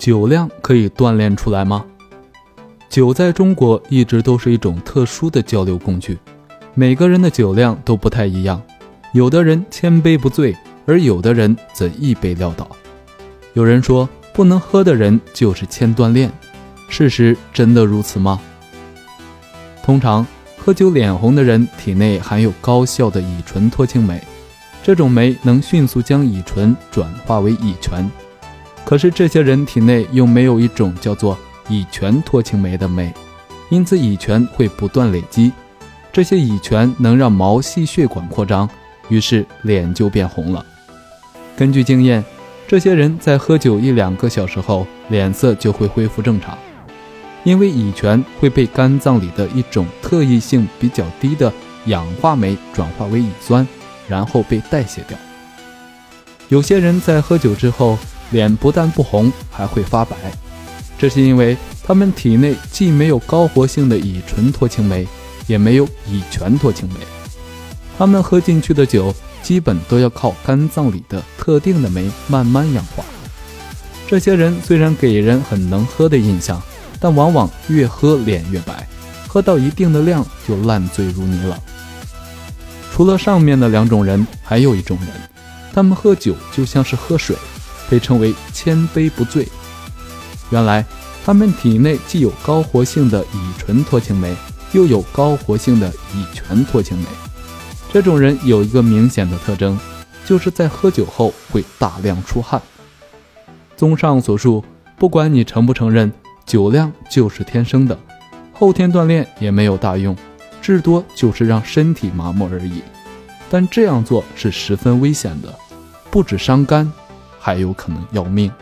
酒量可以锻炼出来吗？酒在中国一直都是一种特殊的交流工具，每个人的酒量都不太一样，有的人千杯不醉，而有的人则一杯撂倒。有人说，不能喝的人就是欠锻炼，事实真的如此吗？通常喝酒脸红的人体内含有高效的乙醇脱氢酶，这种酶能迅速将乙醇转化为乙醛。可是这些人体内又没有一种叫做乙醛脱氢酶的酶，因此乙醛会不断累积。这些乙醛能让毛细血管扩张，于是脸就变红了。根据经验，这些人在喝酒一两个小时后，脸色就会恢复正常，因为乙醛会被肝脏里的一种特异性比较低的氧化酶转化为乙酸，然后被代谢掉。有些人在喝酒之后，脸不但不红，还会发白。这是因为他们体内既没有高活性的乙醇脱氢酶，也没有乙醛脱氢酶。他们喝进去的酒，基本都要靠肝脏里的特定的酶慢慢氧化。这些人虽然给人很能喝的印象，但往往越喝脸越白，喝到一定的量就烂醉如泥了。除了上面的两种人，还有一种人，他们喝酒就像是喝水，被称为千杯不醉。原来，他们体内既有高活性的乙醇脱氢酶，又有高活性的乙醛脱氢酶。这种人有一个明显的特征，就是在喝酒后会大量出汗。综上所述，不管你承不承认，酒量就是天生的，后天锻炼也没有大用，至多就是让身体麻木而已。但这样做是十分危险的，不止伤肝，还有可能要命。